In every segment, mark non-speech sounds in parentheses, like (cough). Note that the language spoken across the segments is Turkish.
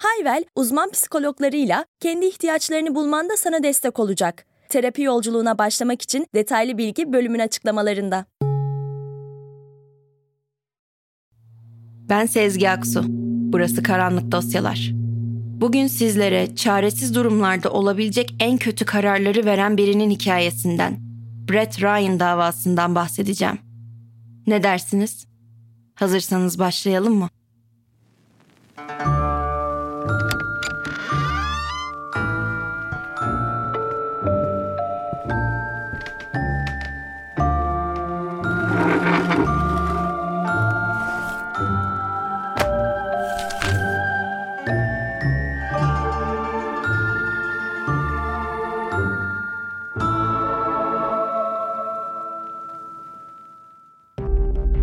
Hayvel, uzman psikologlarıyla kendi ihtiyaçlarını bulmanda sana destek olacak. Terapi yolculuğuna başlamak için detaylı bilgi bölümün açıklamalarında. Ben Sezgi Aksu. Burası Karanlık Dosyalar. Bugün sizlere çaresiz durumlarda olabilecek en kötü kararları veren birinin hikayesinden, Brett Ryan davasından bahsedeceğim. Ne dersiniz? Hazırsanız başlayalım mı?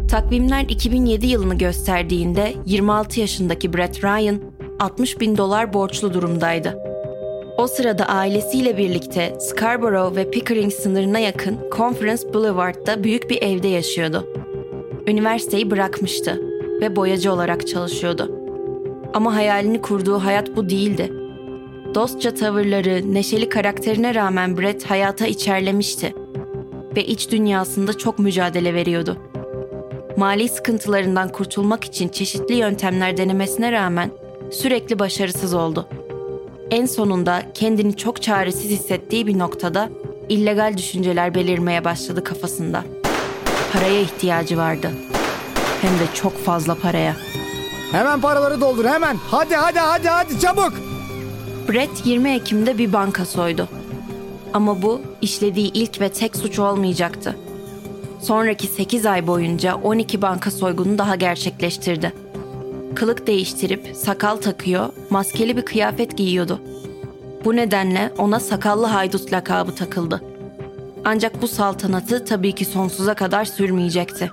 Takvimler 2007 yılını gösterdiğinde 26 yaşındaki Brett Ryan 60 bin dolar borçlu durumdaydı. O sırada ailesiyle birlikte Scarborough ve Pickering sınırına yakın Conference Boulevard'da büyük bir evde yaşıyordu. Üniversiteyi bırakmıştı ve boyacı olarak çalışıyordu. Ama hayalini kurduğu hayat bu değildi. Dostça tavırları, neşeli karakterine rağmen Brett hayata içerlemişti ve iç dünyasında çok mücadele veriyordu mali sıkıntılarından kurtulmak için çeşitli yöntemler denemesine rağmen sürekli başarısız oldu. En sonunda kendini çok çaresiz hissettiği bir noktada illegal düşünceler belirmeye başladı kafasında. Paraya ihtiyacı vardı. Hem de çok fazla paraya. Hemen paraları doldur hemen. Hadi hadi hadi hadi çabuk. Brett 20 Ekim'de bir banka soydu. Ama bu işlediği ilk ve tek suç olmayacaktı. Sonraki 8 ay boyunca 12 banka soygunu daha gerçekleştirdi. Kılık değiştirip sakal takıyor, maskeli bir kıyafet giyiyordu. Bu nedenle ona sakallı haydut lakabı takıldı. Ancak bu saltanatı tabii ki sonsuza kadar sürmeyecekti.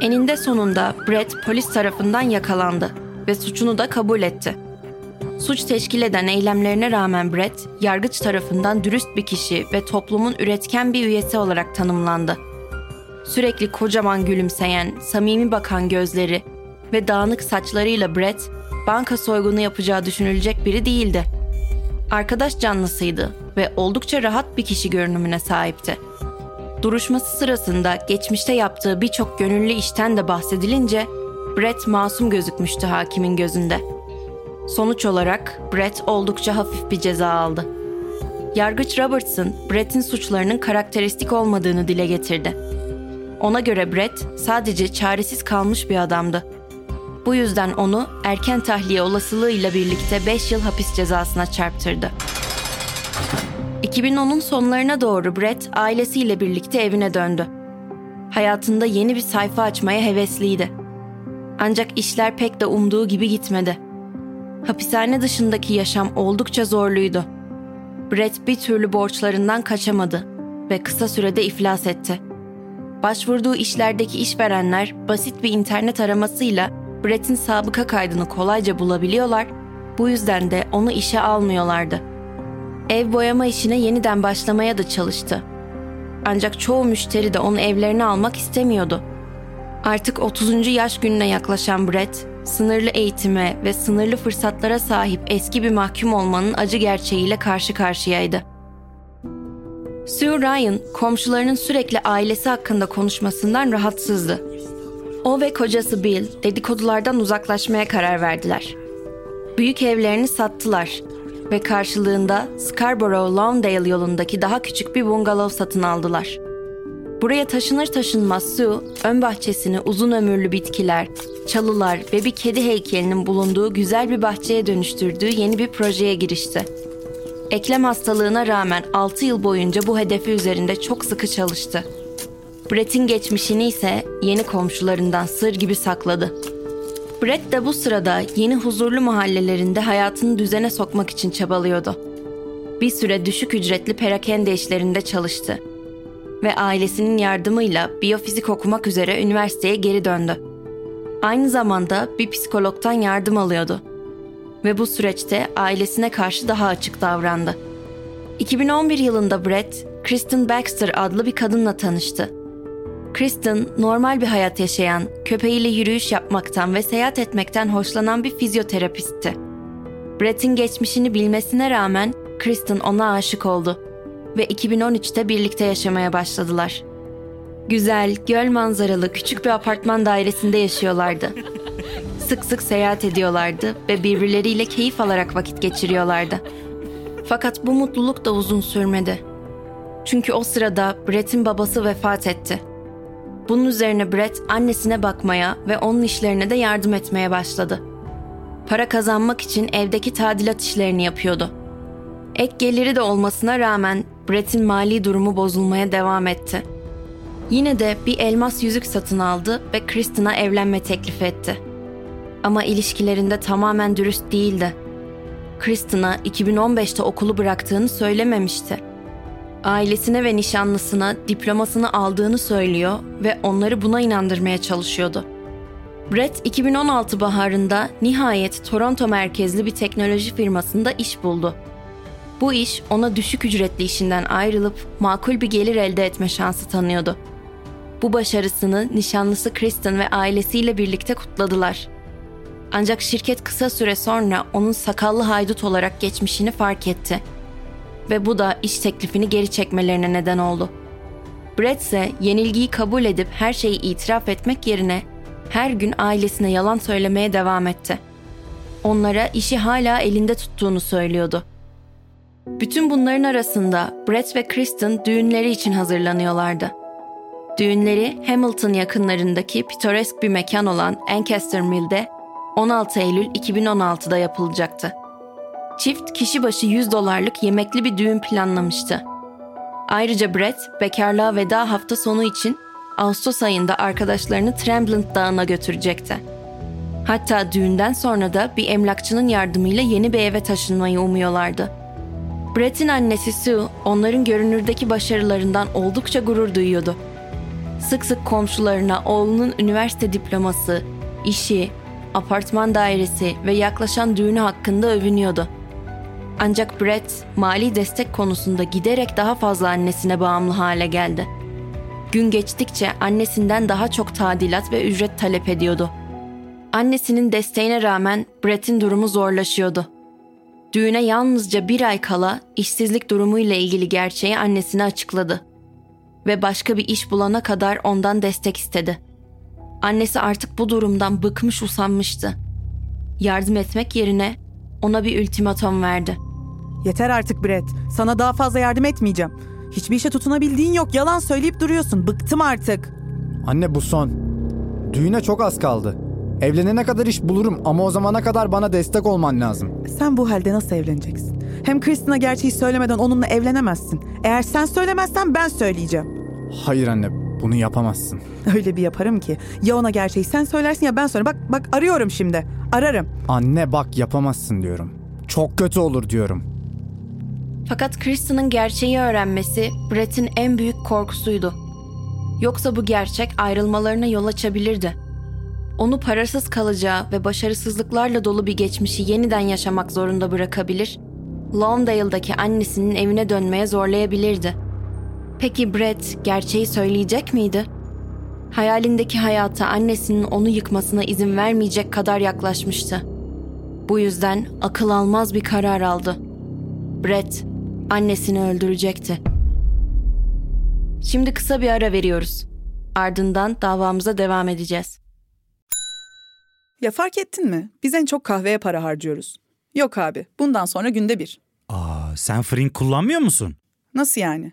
Eninde sonunda Brett polis tarafından yakalandı ve suçunu da kabul etti. Suç teşkil eden eylemlerine rağmen Brett, yargıç tarafından dürüst bir kişi ve toplumun üretken bir üyesi olarak tanımlandı. Sürekli kocaman gülümseyen, samimi bakan gözleri ve dağınık saçlarıyla Brett, banka soygunu yapacağı düşünülecek biri değildi. Arkadaş canlısıydı ve oldukça rahat bir kişi görünümüne sahipti. Duruşması sırasında geçmişte yaptığı birçok gönüllü işten de bahsedilince Brett masum gözükmüştü hakimin gözünde. Sonuç olarak Brett oldukça hafif bir ceza aldı. Yargıç Robertson, Brett'in suçlarının karakteristik olmadığını dile getirdi ona göre Brett sadece çaresiz kalmış bir adamdı. Bu yüzden onu erken tahliye olasılığıyla birlikte 5 yıl hapis cezasına çarptırdı. 2010'un sonlarına doğru Brett ailesiyle birlikte evine döndü. Hayatında yeni bir sayfa açmaya hevesliydi. Ancak işler pek de umduğu gibi gitmedi. Hapishane dışındaki yaşam oldukça zorluydu. Brett bir türlü borçlarından kaçamadı ve kısa sürede iflas etti. Başvurduğu işlerdeki işverenler basit bir internet aramasıyla Brett'in sabıka kaydını kolayca bulabiliyorlar, bu yüzden de onu işe almıyorlardı. Ev boyama işine yeniden başlamaya da çalıştı. Ancak çoğu müşteri de onu evlerine almak istemiyordu. Artık 30. yaş gününe yaklaşan Brett, sınırlı eğitime ve sınırlı fırsatlara sahip eski bir mahkum olmanın acı gerçeğiyle karşı karşıyaydı. Sue Ryan, komşularının sürekli ailesi hakkında konuşmasından rahatsızdı. O ve kocası Bill dedikodulardan uzaklaşmaya karar verdiler. Büyük evlerini sattılar ve karşılığında Scarborough Lawndale yolundaki daha küçük bir bungalov satın aldılar. Buraya taşınır taşınmaz Sue, ön bahçesini uzun ömürlü bitkiler, çalılar ve bir kedi heykelinin bulunduğu güzel bir bahçeye dönüştürdüğü yeni bir projeye girişti. Eklem hastalığına rağmen 6 yıl boyunca bu hedefi üzerinde çok sıkı çalıştı. Brett'in geçmişini ise yeni komşularından sır gibi sakladı. Brett de bu sırada yeni huzurlu mahallelerinde hayatını düzene sokmak için çabalıyordu. bir süre düşük ücretli perakende işlerinde çalıştı ve ailesinin yardımıyla biyofizik okumak üzere üniversiteye geri döndü. Aynı zamanda bir psikologtan yardım alıyordu ve bu süreçte ailesine karşı daha açık davrandı. 2011 yılında Brett, Kristen Baxter adlı bir kadınla tanıştı. Kristen, normal bir hayat yaşayan, köpeğiyle yürüyüş yapmaktan ve seyahat etmekten hoşlanan bir fizyoterapistti. Brett'in geçmişini bilmesine rağmen Kristen ona aşık oldu ve 2013'te birlikte yaşamaya başladılar. Güzel, göl manzaralı küçük bir apartman dairesinde yaşıyorlardı. (laughs) Sık sık seyahat ediyorlardı ve birbirleriyle keyif alarak vakit geçiriyorlardı. Fakat bu mutluluk da uzun sürmedi. Çünkü o sırada Brett'in babası vefat etti. Bunun üzerine Brett annesine bakmaya ve onun işlerine de yardım etmeye başladı. Para kazanmak için evdeki tadilat işlerini yapıyordu. Ek geliri de olmasına rağmen Brett'in mali durumu bozulmaya devam etti. Yine de bir elmas yüzük satın aldı ve Kristen'a evlenme teklif etti. Ama ilişkilerinde tamamen dürüst değildi. Kristen'a 2015'te okulu bıraktığını söylememişti. Ailesine ve nişanlısına diplomasını aldığını söylüyor ve onları buna inandırmaya çalışıyordu. Brett 2016 baharında nihayet Toronto merkezli bir teknoloji firmasında iş buldu. Bu iş ona düşük ücretli işinden ayrılıp makul bir gelir elde etme şansı tanıyordu. Bu başarısını nişanlısı Kristen ve ailesiyle birlikte kutladılar. Ancak şirket kısa süre sonra onun sakallı haydut olarak geçmişini fark etti. Ve bu da iş teklifini geri çekmelerine neden oldu. Brett ise yenilgiyi kabul edip her şeyi itiraf etmek yerine her gün ailesine yalan söylemeye devam etti. Onlara işi hala elinde tuttuğunu söylüyordu. Bütün bunların arasında Brett ve Kristen düğünleri için hazırlanıyorlardı. Düğünleri Hamilton yakınlarındaki pitoresk bir mekan olan Ancaster Mill'de 16 Eylül 2016'da yapılacaktı. Çift kişi başı 100 dolarlık yemekli bir düğün planlamıştı. Ayrıca Brett, bekarlığa veda hafta sonu için Ağustos ayında arkadaşlarını Tremblant Dağı'na götürecekti. Hatta düğünden sonra da bir emlakçının yardımıyla yeni bir eve taşınmayı umuyorlardı. Brett'in annesi Sue, onların görünürdeki başarılarından oldukça gurur duyuyordu. Sık sık komşularına oğlunun üniversite diploması, işi, apartman dairesi ve yaklaşan düğünü hakkında övünüyordu. Ancak Brett, mali destek konusunda giderek daha fazla annesine bağımlı hale geldi. Gün geçtikçe annesinden daha çok tadilat ve ücret talep ediyordu. Annesinin desteğine rağmen Brett'in durumu zorlaşıyordu. Düğüne yalnızca bir ay kala işsizlik durumuyla ilgili gerçeği annesine açıkladı. Ve başka bir iş bulana kadar ondan destek istedi. Annesi artık bu durumdan bıkmış usanmıştı. Yardım etmek yerine ona bir ultimatom verdi. Yeter artık Brett. Sana daha fazla yardım etmeyeceğim. Hiçbir işe tutunabildiğin yok. Yalan söyleyip duruyorsun. Bıktım artık. Anne bu son. Düğüne çok az kaldı. Evlenene kadar iş bulurum ama o zamana kadar bana destek olman lazım. Sen bu halde nasıl evleneceksin? Hem Kristina gerçeği söylemeden onunla evlenemezsin. Eğer sen söylemezsen ben söyleyeceğim. Hayır anne, bunu yapamazsın. Öyle bir yaparım ki. Ya ona gerçeği sen söylersin ya ben söylerim. Bak bak arıyorum şimdi. Ararım. Anne bak yapamazsın diyorum. Çok kötü olur diyorum. Fakat Kristen'ın gerçeği öğrenmesi Brett'in en büyük korkusuydu. Yoksa bu gerçek ayrılmalarına yol açabilirdi. Onu parasız kalacağı ve başarısızlıklarla dolu bir geçmişi yeniden yaşamak zorunda bırakabilir, Lawndale'daki annesinin evine dönmeye zorlayabilirdi. Peki Brett gerçeği söyleyecek miydi? Hayalindeki hayata annesinin onu yıkmasına izin vermeyecek kadar yaklaşmıştı. Bu yüzden akıl almaz bir karar aldı. Brett annesini öldürecekti. Şimdi kısa bir ara veriyoruz. Ardından davamıza devam edeceğiz. Ya fark ettin mi? Biz en çok kahveye para harcıyoruz. Yok abi. Bundan sonra günde bir. Aa, sen Frink kullanmıyor musun? Nasıl yani?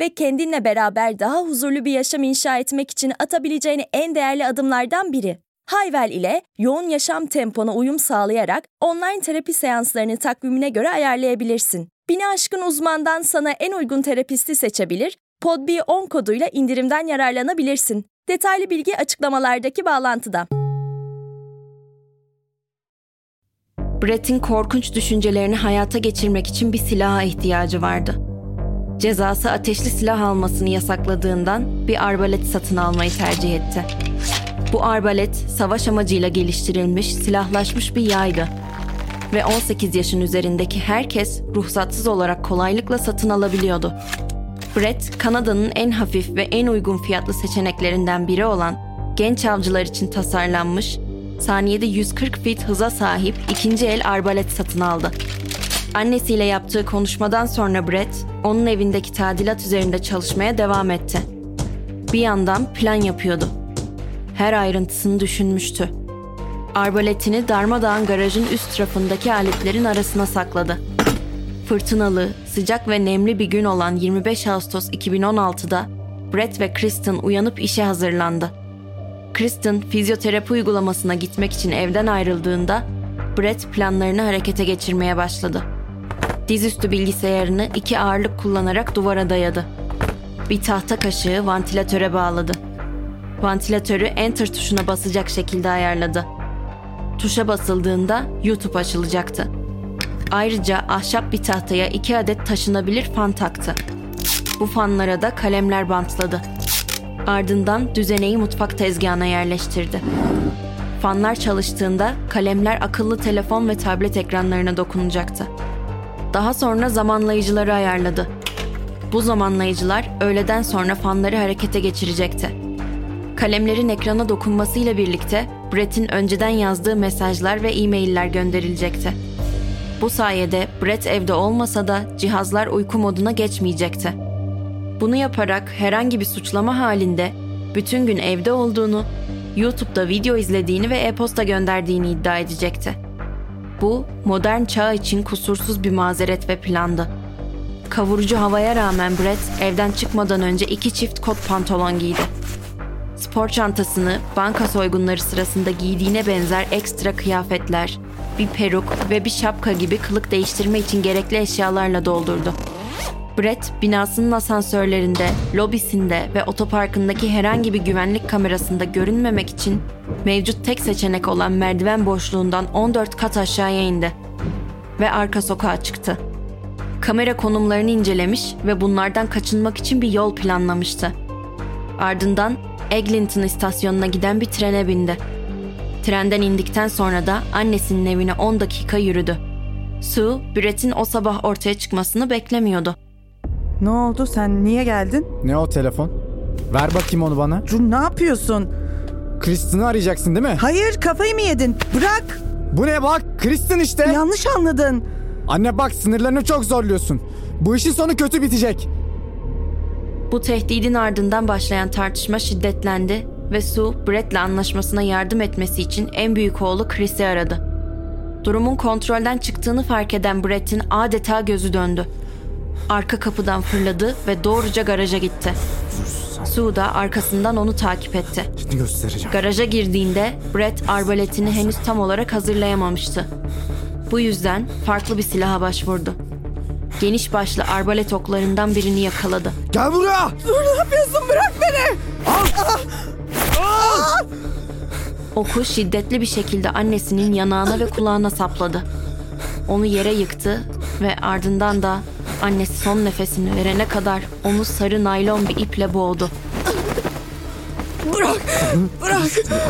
ve kendinle beraber daha huzurlu bir yaşam inşa etmek için atabileceğin en değerli adımlardan biri. Hayvel ile yoğun yaşam tempona uyum sağlayarak online terapi seanslarını takvimine göre ayarlayabilirsin. Bini aşkın uzmandan sana en uygun terapisti seçebilir, podb10 koduyla indirimden yararlanabilirsin. Detaylı bilgi açıklamalardaki bağlantıda. Brett'in korkunç düşüncelerini hayata geçirmek için bir silaha ihtiyacı vardı. Cezası ateşli silah almasını yasakladığından bir arbalet satın almayı tercih etti. Bu arbalet savaş amacıyla geliştirilmiş, silahlaşmış bir yaydı ve 18 yaşın üzerindeki herkes ruhsatsız olarak kolaylıkla satın alabiliyordu. Brett, Kanada'nın en hafif ve en uygun fiyatlı seçeneklerinden biri olan genç avcılar için tasarlanmış, saniyede 140 fit hıza sahip ikinci el arbalet satın aldı. Annesiyle yaptığı konuşmadan sonra Brett, onun evindeki tadilat üzerinde çalışmaya devam etti. Bir yandan plan yapıyordu. Her ayrıntısını düşünmüştü. Arbaletini darmadağın garajın üst tarafındaki aletlerin arasına sakladı. Fırtınalı, sıcak ve nemli bir gün olan 25 Ağustos 2016'da Brett ve Kristen uyanıp işe hazırlandı. Kristen fizyoterapi uygulamasına gitmek için evden ayrıldığında Brett planlarını harekete geçirmeye başladı. Dizüstü bilgisayarını iki ağırlık kullanarak duvara dayadı. Bir tahta kaşığı vantilatöre bağladı. Vantilatörü enter tuşuna basacak şekilde ayarladı. Tuşa basıldığında YouTube açılacaktı. Ayrıca ahşap bir tahtaya iki adet taşınabilir fan taktı. Bu fanlara da kalemler bantladı. Ardından düzeneyi mutfak tezgahına yerleştirdi. Fanlar çalıştığında kalemler akıllı telefon ve tablet ekranlarına dokunacaktı. Daha sonra zamanlayıcıları ayarladı. Bu zamanlayıcılar öğleden sonra fanları harekete geçirecekti. Kalemlerin ekrana dokunmasıyla birlikte Brett'in önceden yazdığı mesajlar ve e-mailler gönderilecekti. Bu sayede Brett evde olmasa da cihazlar uyku moduna geçmeyecekti. Bunu yaparak herhangi bir suçlama halinde bütün gün evde olduğunu, YouTube'da video izlediğini ve e-posta gönderdiğini iddia edecekti. Bu modern çağ için kusursuz bir mazeret ve plandı. Kavurucu havaya rağmen Brett evden çıkmadan önce iki çift kot pantolon giydi. Spor çantasını banka soygunları sırasında giydiğine benzer ekstra kıyafetler, bir peruk ve bir şapka gibi kılık değiştirme için gerekli eşyalarla doldurdu. Brett, binasının asansörlerinde, lobisinde ve otoparkındaki herhangi bir güvenlik kamerasında görünmemek için mevcut tek seçenek olan merdiven boşluğundan 14 kat aşağıya indi ve arka sokağa çıktı. Kamera konumlarını incelemiş ve bunlardan kaçınmak için bir yol planlamıştı. Ardından Eglinton istasyonuna giden bir trene bindi. Trenden indikten sonra da annesinin evine 10 dakika yürüdü. Sue, Brett'in o sabah ortaya çıkmasını beklemiyordu. Ne oldu sen niye geldin? Ne o telefon? Ver bakayım onu bana. Dur ne yapıyorsun? Kristen'i arayacaksın değil mi? Hayır kafayı mı yedin? Bırak. Bu ne bak? Kristen işte. Yanlış anladın. Anne bak sınırlarını çok zorluyorsun. Bu işin sonu kötü bitecek. Bu tehdidin ardından başlayan tartışma şiddetlendi ve Sue, Brett'le anlaşmasına yardım etmesi için en büyük oğlu Chris'i aradı. Durumun kontrolden çıktığını fark eden Brett'in adeta gözü döndü. Arka kapıdan fırladı ve doğruca garaja gitti. Sue da arkasından onu takip etti. Göstereceğim. Garaja girdiğinde Brett arbaletini henüz tam olarak hazırlayamamıştı. Bu yüzden farklı bir silaha başvurdu. Geniş başlı arbalet oklarından birini yakaladı. Gel buraya. Oku şiddetli bir şekilde annesinin yanağına ve kulağına sapladı. Onu yere yıktı ve ardından da annesi son nefesini verene kadar onu sarı naylon bir iple boğdu.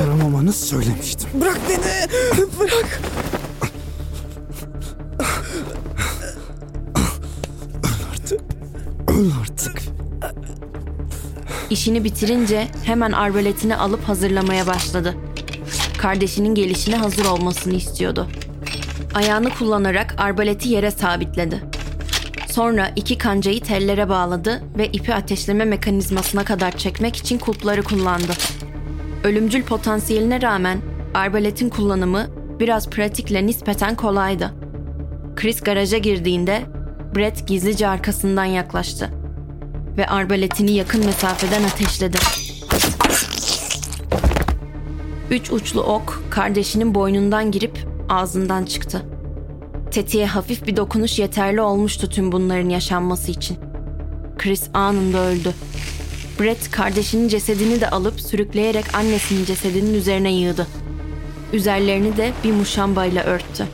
Aramamanı söylemiştim. Bırak beni. Bırak. Öl artık. İşini bitirince hemen arbaletini alıp hazırlamaya başladı. Kardeşinin gelişine hazır olmasını istiyordu. Ayağını kullanarak arbaleti yere sabitledi. Sonra iki kancayı tellere bağladı ve ipi ateşleme mekanizmasına kadar çekmek için kulpları kullandı. Ölümcül potansiyeline rağmen arbaletin kullanımı biraz pratikle nispeten kolaydı. Chris garaja girdiğinde Brett gizlice arkasından yaklaştı ve arbaletini yakın mesafeden ateşledi. Üç uçlu ok kardeşinin boynundan girip ağzından çıktı. Tetiğe hafif bir dokunuş yeterli olmuştu tüm bunların yaşanması için. Chris anında öldü. Brett kardeşinin cesedini de alıp sürükleyerek annesinin cesedinin üzerine yığdı. Üzerlerini de bir muşambayla örttü.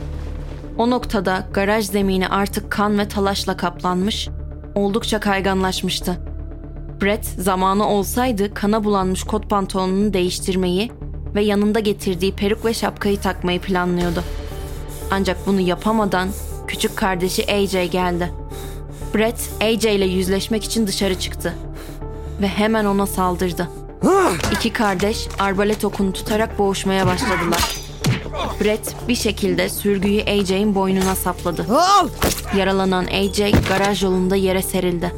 O noktada garaj zemini artık kan ve talaşla kaplanmış, oldukça kayganlaşmıştı. Brett zamanı olsaydı kana bulanmış kot pantolonunu değiştirmeyi ve yanında getirdiği peruk ve şapkayı takmayı planlıyordu. Ancak bunu yapamadan küçük kardeşi AJ geldi. Brett AJ ile yüzleşmek için dışarı çıktı ve hemen ona saldırdı. İki kardeş arbalet okunu tutarak boğuşmaya başladılar. Brett bir şekilde sürgüyü AJ'in boynuna sapladı. Yaralanan AJ garaj yolunda yere serildi.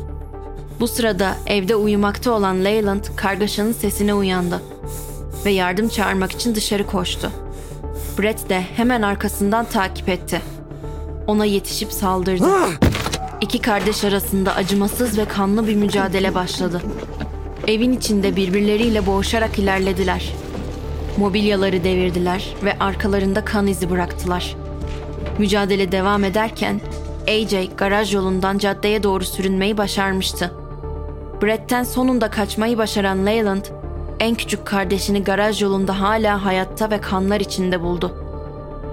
Bu sırada evde uyumakta olan Leyland kargaşanın sesine uyandı ve yardım çağırmak için dışarı koştu. Brett de hemen arkasından takip etti. Ona yetişip saldırdı. İki kardeş arasında acımasız ve kanlı bir mücadele başladı. Evin içinde birbirleriyle boğuşarak ilerlediler. Mobilyaları devirdiler ve arkalarında kan izi bıraktılar. Mücadele devam ederken AJ garaj yolundan caddeye doğru sürünmeyi başarmıştı. Brett'ten sonunda kaçmayı başaran Leyland, en küçük kardeşini garaj yolunda hala hayatta ve kanlar içinde buldu.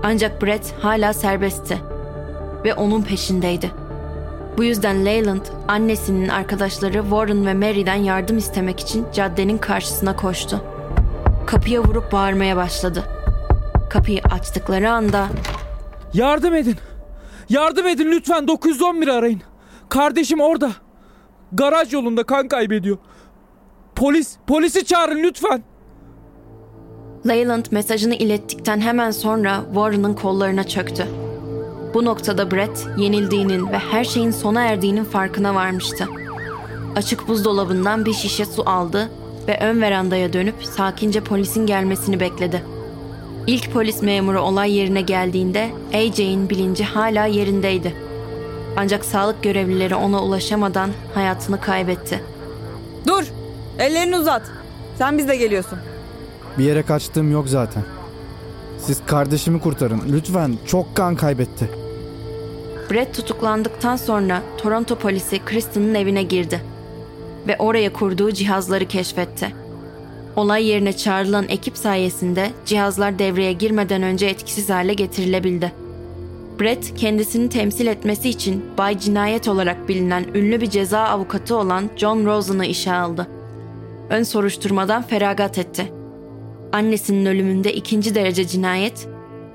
Ancak Brett hala serbestti ve onun peşindeydi. Bu yüzden Leyland, annesinin arkadaşları Warren ve Mary'den yardım istemek için caddenin karşısına koştu. Kapıya vurup bağırmaya başladı. Kapıyı açtıkları anda Yardım edin. Yardım edin lütfen 911 arayın. Kardeşim orada. Garaj yolunda kan kaybediyor. Polis, polisi çağırın lütfen. Leyland mesajını ilettikten hemen sonra Warren'ın kollarına çöktü. Bu noktada Brett yenildiğinin ve her şeyin sona erdiğinin farkına varmıştı. Açık buzdolabından bir şişe su aldı ve ön verandaya dönüp sakince polisin gelmesini bekledi. İlk polis memuru olay yerine geldiğinde AJ'in bilinci hala yerindeydi. Ancak sağlık görevlileri ona ulaşamadan hayatını kaybetti. Dur! Ellerini uzat. Sen bizle geliyorsun. Bir yere kaçtığım yok zaten. Siz kardeşimi kurtarın. Lütfen çok kan kaybetti. Brett tutuklandıktan sonra Toronto polisi Kristen'ın evine girdi ve oraya kurduğu cihazları keşfetti. Olay yerine çağrılan ekip sayesinde cihazlar devreye girmeden önce etkisiz hale getirilebildi. Brett kendisini temsil etmesi için Bay Cinayet olarak bilinen ünlü bir ceza avukatı olan John Rosen'ı işe aldı. Ön soruşturmadan feragat etti. Annesinin ölümünde ikinci derece cinayet,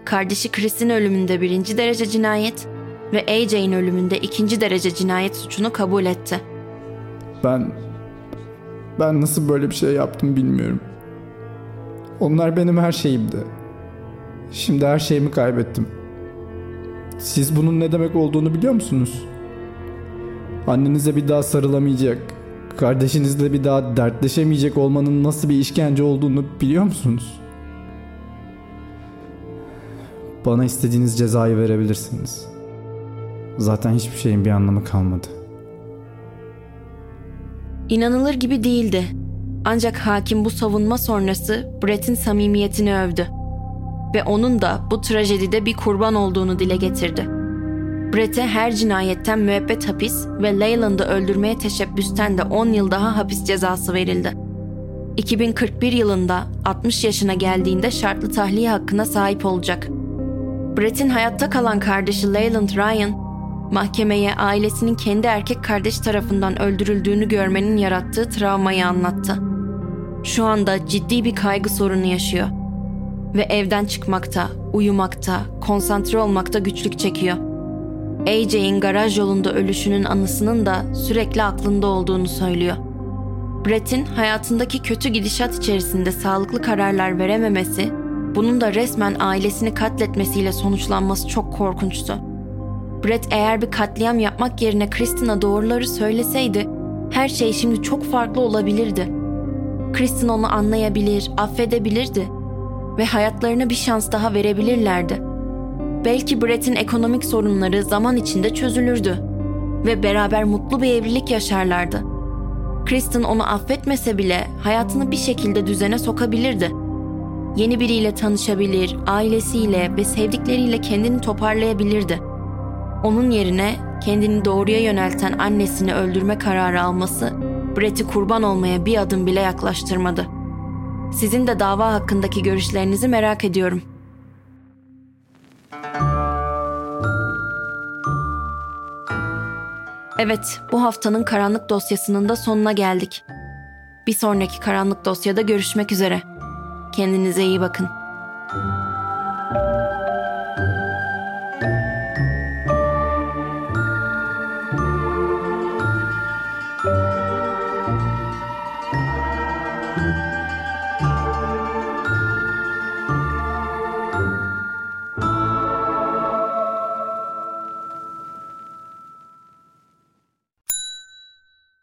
kardeşi Chris'in ölümünde birinci derece cinayet ve AJ'in ölümünde ikinci derece cinayet suçunu kabul etti. Ben... Ben nasıl böyle bir şey yaptım bilmiyorum. Onlar benim her şeyimdi. Şimdi her şeyimi kaybettim. Siz bunun ne demek olduğunu biliyor musunuz? Annenize bir daha sarılamayacak, kardeşinizle bir daha dertleşemeyecek olmanın nasıl bir işkence olduğunu biliyor musunuz? Bana istediğiniz cezayı verebilirsiniz. Zaten hiçbir şeyin bir anlamı kalmadı. İnanılır gibi değildi. Ancak hakim bu savunma sonrası Brett'in samimiyetini övdü. Ve onun da bu trajedide bir kurban olduğunu dile getirdi. Brett'e her cinayetten müebbet hapis ve Leyland'ı öldürmeye teşebbüsten de 10 yıl daha hapis cezası verildi. 2041 yılında 60 yaşına geldiğinde şartlı tahliye hakkına sahip olacak. Brett'in hayatta kalan kardeşi Leyland Ryan, mahkemeye ailesinin kendi erkek kardeş tarafından öldürüldüğünü görmenin yarattığı travmayı anlattı. Şu anda ciddi bir kaygı sorunu yaşıyor ve evden çıkmakta, uyumakta, konsantre olmakta güçlük çekiyor. AJ'in garaj yolunda ölüşünün anısının da sürekli aklında olduğunu söylüyor. Brett'in hayatındaki kötü gidişat içerisinde sağlıklı kararlar verememesi, bunun da resmen ailesini katletmesiyle sonuçlanması çok korkunçtu. Brett eğer bir katliam yapmak yerine Kristina doğruları söyleseydi, her şey şimdi çok farklı olabilirdi. Kristen onu anlayabilir, affedebilirdi ve hayatlarına bir şans daha verebilirlerdi. Belki Brett'in ekonomik sorunları zaman içinde çözülürdü ve beraber mutlu bir evlilik yaşarlardı. Kristen onu affetmese bile hayatını bir şekilde düzene sokabilirdi. Yeni biriyle tanışabilir, ailesiyle ve sevdikleriyle kendini toparlayabilirdi. Onun yerine kendini doğruya yönelten annesini öldürme kararı alması Brett'i kurban olmaya bir adım bile yaklaştırmadı. Sizin de dava hakkındaki görüşlerinizi merak ediyorum. Evet, bu haftanın karanlık dosyasının da sonuna geldik. Bir sonraki karanlık dosyada görüşmek üzere. Kendinize iyi bakın.